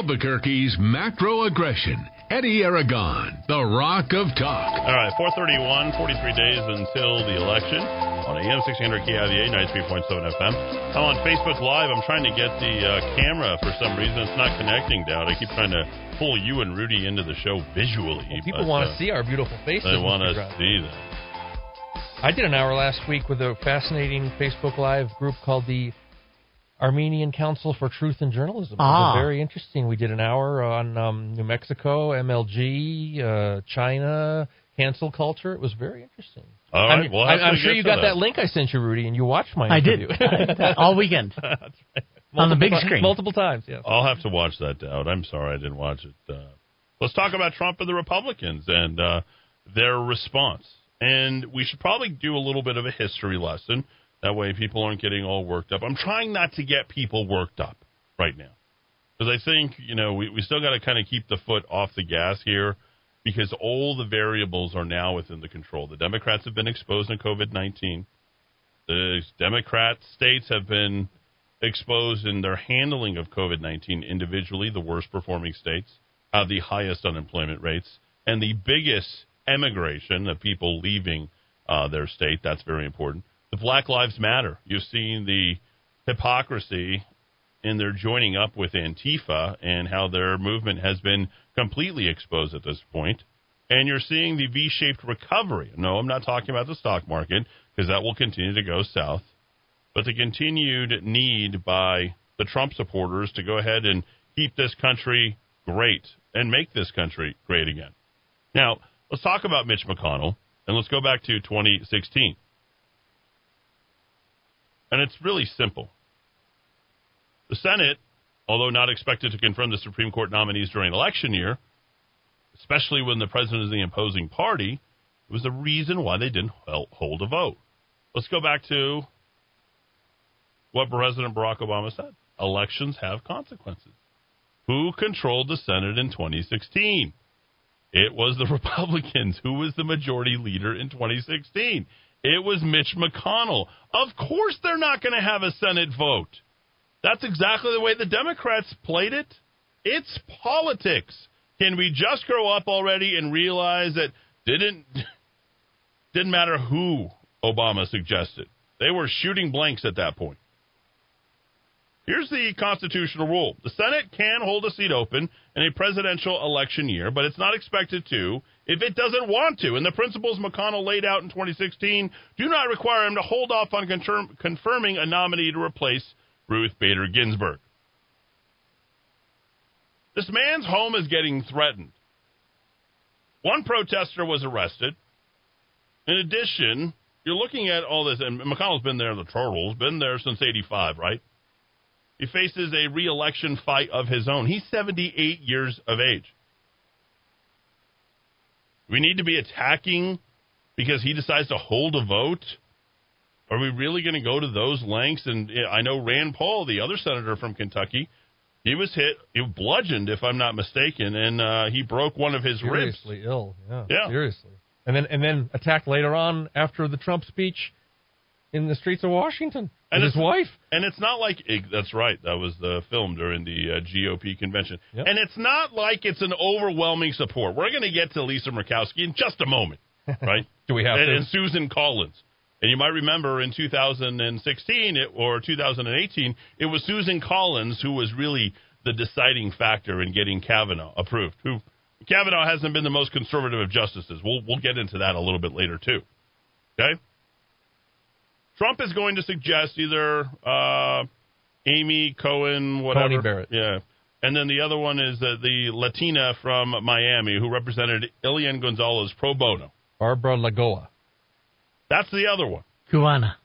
Albuquerque's macro aggression. Eddy Aragon, the Rock of Talk. All right, 431, 43 days until the election on AM 600 KIVA 93.7 FM. I'm on Facebook Live. I'm trying to get the uh, camera for some reason. It's not connecting, Dowd. I keep trying to pull you and Rudy into the show visually. Well, people want to uh, see our beautiful faces. They want to see that. I did an hour last week with a fascinating Facebook Live group called the Armenian Council for Truth and Journalism. It Ah. was very interesting. We did an hour on um, New Mexico, MLG, uh, China, cancel culture. It was very interesting. All right, I'm, we'll I'm, I'm sure you got that. that link I sent you, Rudy, and you watched my I did interview. I did all weekend on the big Multiple screen. multiple times. Yes. I'll have to watch that, out. I'm sorry I didn't watch it. Uh, let's talk about Trump and the Republicans and uh, their response. And we should probably do a little bit of a history lesson. That way people aren't getting all worked up. I'm trying not to get people worked up right now. Because I think, you know, we, we still got to kind of keep the foot off the gas here because all the variables are now within the control. The Democrats have been exposed in COVID 19. The Democrat states have been exposed in their handling of COVID 19 individually, the worst performing states have the highest unemployment rates and the biggest emigration of people leaving uh, their state. That's very important. The Black Lives Matter. You've seen the hypocrisy in their joining up with Antifa and how their movement has been completely exposed at this point. And you're seeing the V shaped recovery. No, I'm not talking about the stock market because that will continue to go south but the continued need by the Trump supporters to go ahead and keep this country great and make this country great again. Now, let's talk about Mitch McConnell and let's go back to 2016. And it's really simple. The Senate, although not expected to confirm the Supreme Court nominees during election year, especially when the president is the opposing party, was the reason why they didn't hold a vote. Let's go back to what President Barack Obama said. Elections have consequences. Who controlled the Senate in 2016? It was the Republicans. Who was the majority leader in 2016? It was Mitch McConnell. Of course, they're not going to have a Senate vote. That's exactly the way the Democrats played it. It's politics. Can we just grow up already and realize that didn't didn't matter who Obama suggested. They were shooting blanks at that point. Here's the constitutional rule. The Senate can hold a seat open in a presidential election year, but it's not expected to if it doesn't want to. And the principles McConnell laid out in 2016 do not require him to hold off on confirm, confirming a nominee to replace Ruth Bader Ginsburg. This man's home is getting threatened. One protester was arrested. In addition, you're looking at all this, and McConnell's been there, the Turtles, been there since 85, right? He faces a reelection fight of his own. He's 78 years of age. We need to be attacking because he decides to hold a vote? Are we really going to go to those lengths? And eh, I know Rand Paul, the other senator from Kentucky, he was hit, he was bludgeoned, if I'm not mistaken, and uh, he broke one of his ribs. Seriously ill. Yeah, Yeah. Seriously. And then and then attacked later on after the Trump speech in the streets of Washington And his wife. And it's not like eh, that's right. That was the film during the uh, GOP convention. Yep. And it's not like it's an overwhelming support. We're going to get to Lisa Murkowski in just a moment, right? Do we have and, to? and Susan Collins. And you might remember in 2016 it, or 2018, it was Susan Collins who was really the deciding factor in getting Kavanaugh approved. Who Kavanaugh hasn't been the most conservative of justices. We'll we'll get into that a little bit later too. Okay. Trump is going to suggest either uh, Amy Cohen, whatever. Coney Barrett. Yeah. And then the other one is uh, the Latina from Miami who represented Elian Gonzalez pro bono. Barbara Lagoa. That's the other one. Kuana.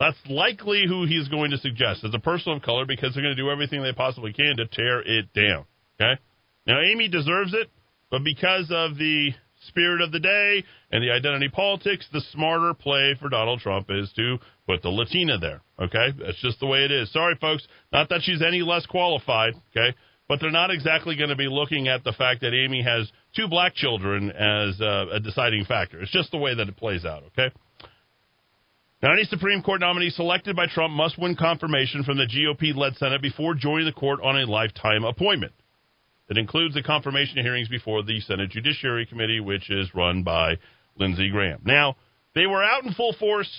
That's likely who he's going to suggest as a person of color because they're going to do everything they possibly can to tear it down. Okay? Now, Amy deserves it, but because of the spirit of the day and the identity politics, the smarter play for Donald Trump is to put the Latina there. Okay? That's just the way it is. Sorry, folks. Not that she's any less qualified. Okay? But they're not exactly going to be looking at the fact that Amy has two black children as uh, a deciding factor. It's just the way that it plays out. Okay? Now, any Supreme Court nominee selected by Trump must win confirmation from the GOP led Senate before joining the court on a lifetime appointment. that includes the confirmation hearings before the Senate Judiciary Committee, which is run by Lindsey Graham. Now, they were out in full force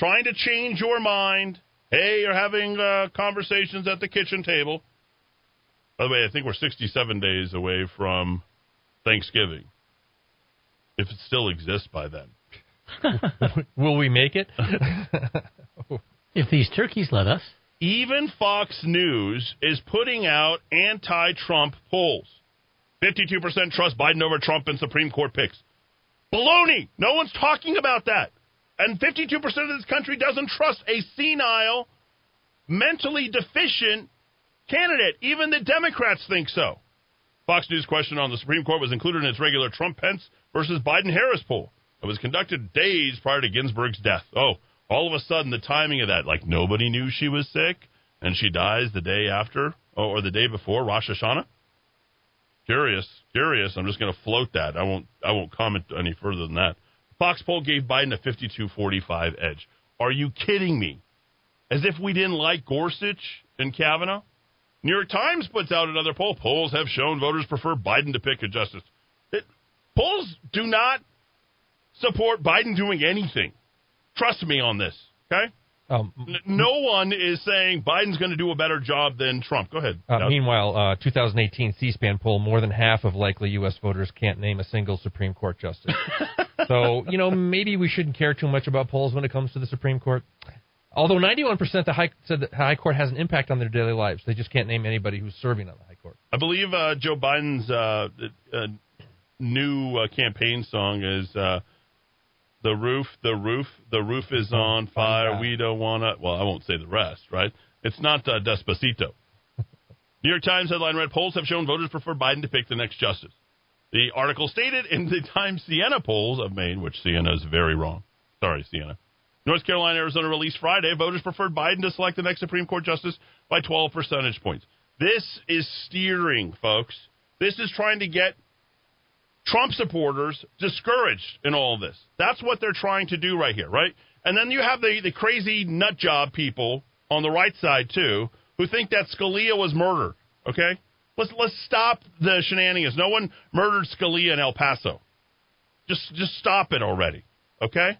trying to change your mind. Hey, you're having uh, conversations at the kitchen table. By the way, I think we're 67 days away from Thanksgiving. If it still exists by then. Will we make it? If these turkeys let us. Even Fox News is putting out anti Trump polls. 52% trust Biden over Trump in Supreme Court picks. Baloney! No one's talking about that. And 52% of this country doesn't trust a senile, mentally deficient candidate. Even the Democrats think so. Fox News question on the Supreme Court was included in its regular Trump Pence versus Biden Harris poll. It was conducted days prior to Ginsburg's death. Oh, all of a sudden, the timing of that, like nobody knew she was sick and she dies the day after oh, or the day before Rosh Hashanah. Curious, curious. I'm just going to float that. I won't. I won't comment any further than that. Fox poll gave Biden a 52-45 edge. Are you kidding me? As if we didn't like Gorsuch and Kavanaugh. New York Times puts out another poll. Polls have shown voters prefer Biden to pick a justice. It, polls do not support Biden doing anything. Trust me on this, okay? Um, no one is saying Biden's going to do a better job than Trump. Go ahead. uh, meanwhile, uh, 2018 C-SPAN poll: more than half of likely U.S. voters can't name a single Supreme Court justice. so, you know, maybe we shouldn't care too much about polls when it comes to the Supreme Court. Although 91% the high, said the High Court has an impact on their daily lives, they just can't name anybody who's serving on the High Court. I believe uh, Joe Biden's uh, uh, new uh, campaign song is uh, "The Roof, the Roof, the Roof is on fire. We don't want to." Well, I won't say the rest, right? It's not uh, Despacito. New York Times headline read: Polls have shown voters prefer Biden to pick the next justice. The article stated in the Times Siena polls of Maine, which Siena is very wrong. Sorry, Siena. North Carolina, Arizona released Friday. Voters preferred Biden to select the next Supreme Court justice by 12 percentage points. This is steering, folks. This is trying to get Trump supporters discouraged in all this. That's what they're trying to do right here, right? And then you have the, the crazy nut job people on the right side too, who think that Scalia was murdered. Okay, let's let's stop the shenanigans. No one murdered Scalia in El Paso. Just just stop it already. Okay.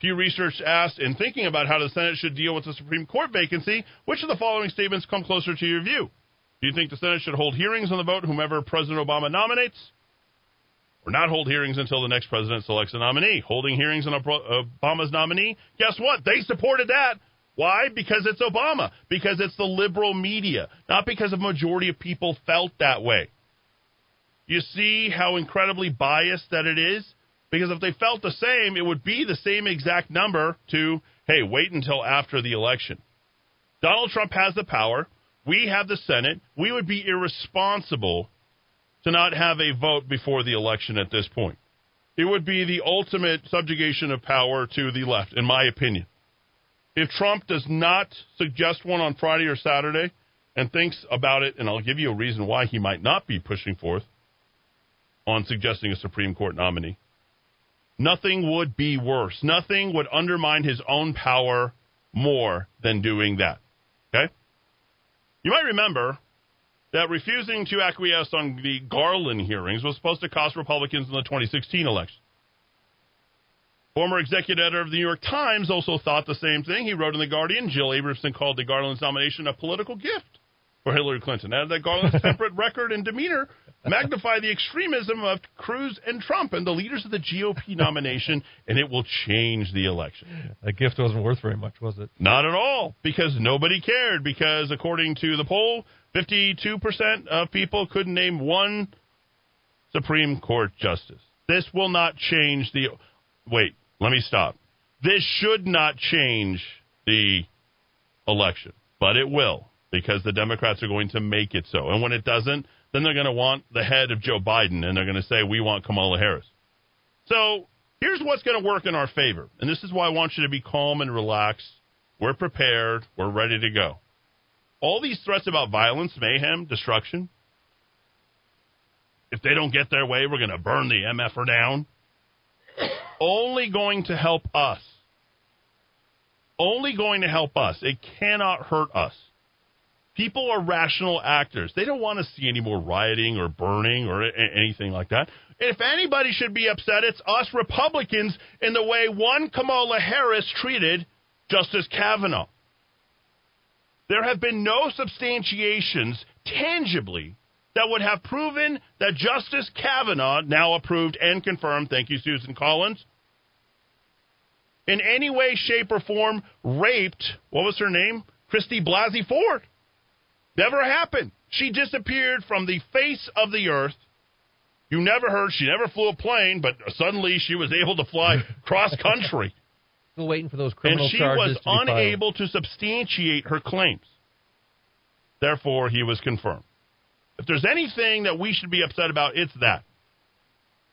Pew Research asked, in thinking about how the Senate should deal with the Supreme Court vacancy, which of the following statements come closer to your view? Do you think the Senate should hold hearings on the vote whomever President Obama nominates? Or not hold hearings until the next president selects a nominee? Holding hearings on Obama's nominee? Guess what? They supported that. Why? Because it's Obama. Because it's the liberal media. Not because a majority of people felt that way. You see how incredibly biased that it is? Because if they felt the same, it would be the same exact number to, hey, wait until after the election. Donald Trump has the power. We have the Senate. We would be irresponsible to not have a vote before the election at this point. It would be the ultimate subjugation of power to the left, in my opinion. If Trump does not suggest one on Friday or Saturday and thinks about it, and I'll give you a reason why he might not be pushing forth on suggesting a Supreme Court nominee, nothing would be worse. Nothing would undermine his own power more than doing that. Okay? You might remember that refusing to acquiesce on the Garland hearings was supposed to cost Republicans in the 2016 election. Former executive editor of the New York Times also thought the same thing. He wrote in The Guardian Jill Abramson called the Garland's nomination a political gift for Hillary Clinton. Added that Garland's temperate record and demeanor magnify the extremism of Cruz and Trump and the leaders of the GOP nomination, and it will change the election. That gift wasn't worth very much, was it? Not at all, because nobody cared. Because according to the poll, 52% of people couldn't name one Supreme Court justice. This will not change the. Wait, let me stop. This should not change the election, but it will because the Democrats are going to make it so. And when it doesn't, then they're going to want the head of Joe Biden and they're going to say, we want Kamala Harris. So here's what's going to work in our favor. And this is why I want you to be calm and relaxed. We're prepared. We're ready to go. All these threats about violence, mayhem, destruction, if they don't get their way, we're going to burn the MFR down. Only going to help us. Only going to help us. It cannot hurt us. People are rational actors. They don't want to see any more rioting or burning or anything like that. If anybody should be upset, it's us Republicans in the way one Kamala Harris treated Justice Kavanaugh. There have been no substantiations tangibly that would have proven that Justice Kavanaugh, now approved and confirmed, thank you, Susan Collins, in any way, shape, or form raped, what was her name? Christy Blasey Ford. Never happened. She disappeared from the face of the earth. You never heard, she never flew a plane, but suddenly she was able to fly cross country. Still waiting for those and criminal she charges was to unable to substantiate her claims. Therefore, he was confirmed. If there's anything that we should be upset about, it's that.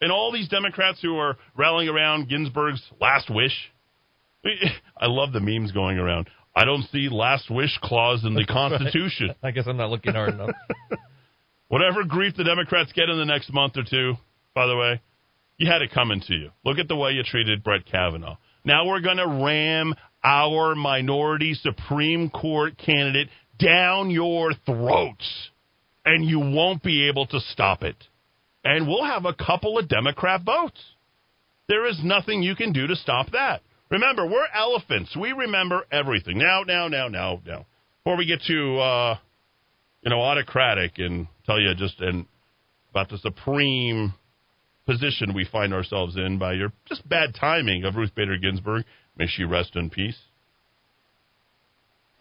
And all these Democrats who are rallying around Ginsburg's last wish. I love the memes going around. I don't see last wish clause in the Constitution. I guess I'm not looking hard enough. Whatever grief the Democrats get in the next month or two, by the way, you had it coming to you. Look at the way you treated Brett Kavanaugh. Now we're going to ram our minority Supreme Court candidate down your throats, and you won't be able to stop it. And we'll have a couple of Democrat votes. There is nothing you can do to stop that. Remember, we're elephants. We remember everything. Now, now, now, now, now. Before we get to, uh, you know, autocratic and tell you just and about the supreme position we find ourselves in by your just bad timing of Ruth Bader Ginsburg. May she rest in peace.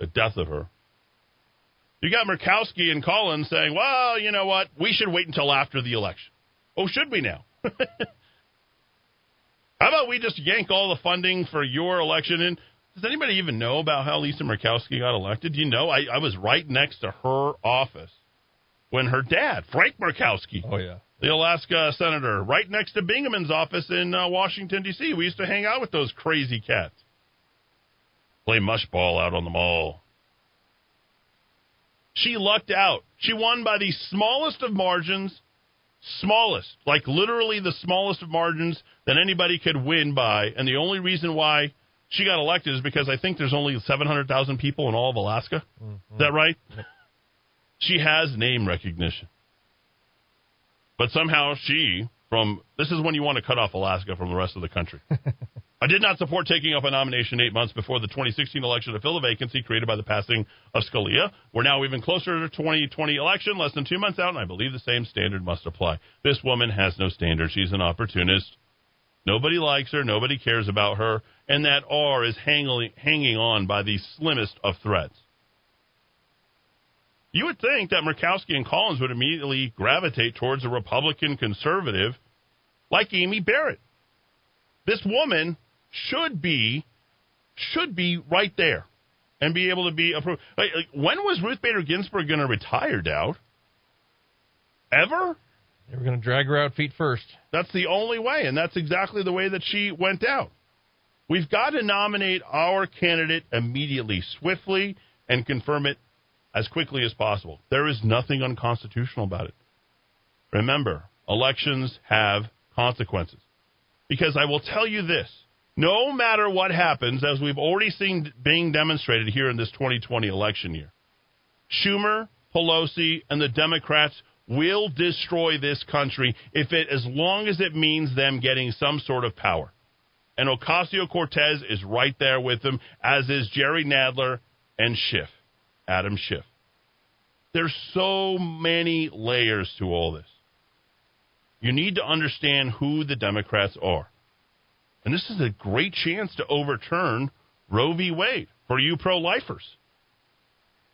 The death of her. You got Murkowski and Collins saying, well, you know what? We should wait until after the election. Oh, should we now? How about we just yank all the funding for your election? And does anybody even know about how Lisa Murkowski got elected? Do you know? I, I was right next to her office when her dad, Frank Murkowski, Oh yeah. the Alaska senator, right next to Bingaman's office in uh, Washington, D.C. We used to hang out with those crazy cats. Play mush ball out on the mall. She lucked out. She won by the smallest of margins, smallest, like literally the smallest of margins that anybody could win by. And the only reason why she got elected is because I think there's only 700,000 people in all of Alaska. Mm-hmm. Is that right? She has name recognition. But somehow she, from this is when you want to cut off Alaska from the rest of the country. I did not support taking up a nomination eight months before the 2016 election to fill the vacancy created by the passing of Scalia. We're now even closer to the 2020 election, less than two months out, and I believe the same standard must apply. This woman has no standard. She's an opportunist. Nobody likes her. Nobody cares about her. And that R is hanging, hanging on by the slimmest of threads. You would think that Murkowski and Collins would immediately gravitate towards a Republican conservative like Amy Barrett. This woman should be should be right there and be able to be approved. Like, like, when was Ruth Bader Ginsburg going to retire, Dowd? Ever? They were going to drag her out feet first. That's the only way, and that's exactly the way that she went out. We've got to nominate our candidate immediately, swiftly, and confirm it as quickly as possible. There is nothing unconstitutional about it. Remember, elections have consequences. Because I will tell you this no matter what happens, as we've already seen being demonstrated here in this 2020 election year, Schumer, Pelosi, and the Democrats will destroy this country if it, as long as it means them getting some sort of power. And Ocasio Cortez is right there with them, as is Jerry Nadler and Schiff, Adam Schiff. There's so many layers to all this. You need to understand who the Democrats are. And this is a great chance to overturn Roe v. Wade for you pro lifers.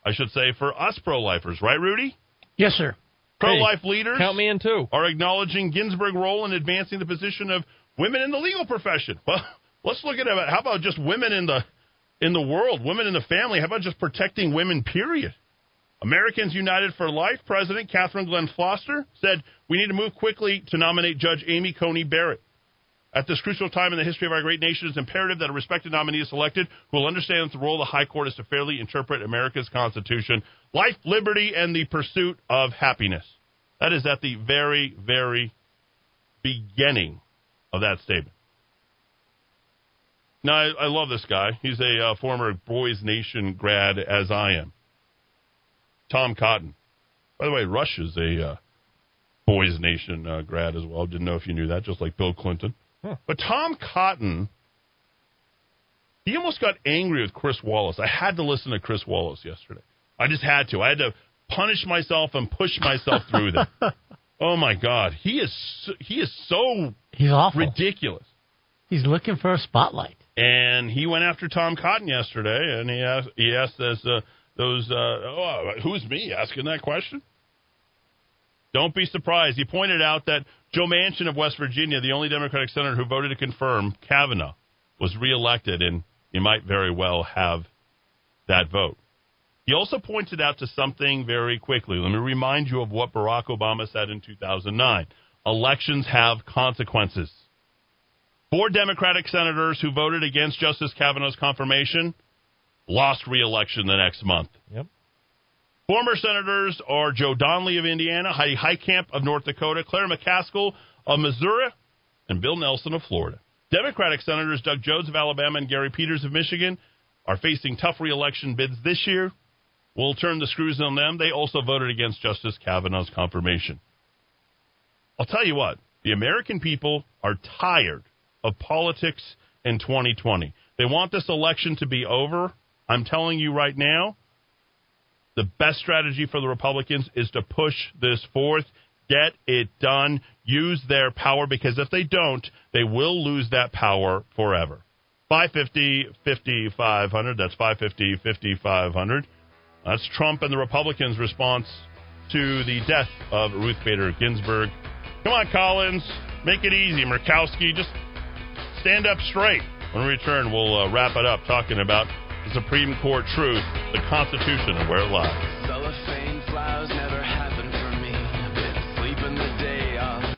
I should say for us pro lifers, right, Rudy? Yes, sir. Pro life leaders Count me in too. are acknowledging Ginsburg's role in advancing the position of women in the legal profession. Well, let's look at it. How about just women in the in the world, women in the family? How about just protecting women? Period. Americans United for Life President Catherine Glenn Foster said we need to move quickly to nominate Judge Amy Coney Barrett. At this crucial time in the history of our great nation, it's imperative that a respected nominee is selected who will understand that the role of the High Court is to fairly interpret America's Constitution, life, liberty, and the pursuit of happiness. That is at the very, very beginning of that statement. Now, I, I love this guy. He's a uh, former Boys Nation grad, as I am. Tom Cotton. By the way, Rush is a uh, Boys Nation uh, grad as well. Didn't know if you knew that, just like Bill Clinton. Huh. But Tom Cotton, he almost got angry with Chris Wallace. I had to listen to Chris Wallace yesterday. I just had to. I had to punish myself and push myself through that. Oh my God, he is so, he is so He's awful. ridiculous. He's looking for a spotlight. And he went after Tom Cotton yesterday, and he asked he asked us uh, those uh, oh who's me asking that question? Don't be surprised. He pointed out that Joe Manchin of West Virginia, the only Democratic senator who voted to confirm Kavanaugh, was reelected, and he might very well have that vote. He also pointed out to something very quickly. Let me remind you of what Barack Obama said in 2009. Elections have consequences. Four Democratic senators who voted against Justice Kavanaugh's confirmation lost reelection the next month. Yep. Former senators are Joe Donnelly of Indiana, Heidi Heitkamp of North Dakota, Claire McCaskill of Missouri, and Bill Nelson of Florida. Democratic senators Doug Jones of Alabama and Gary Peters of Michigan are facing tough reelection bids this year. We'll turn the screws on them. They also voted against Justice Kavanaugh's confirmation. I'll tell you what, the American people are tired of politics in 2020. They want this election to be over. I'm telling you right now, the best strategy for the Republicans is to push this forth, get it done, use their power, because if they don't, they will lose that power forever. 550 5500. That's 550 5500. That's Trump and the Republicans' response to the death of Ruth Bader Ginsburg. Come on, Collins. Make it easy. Murkowski, just Stand Up Straight. When we return, we'll uh, wrap it up talking about the Supreme Court truth, the Constitution, and where it lies.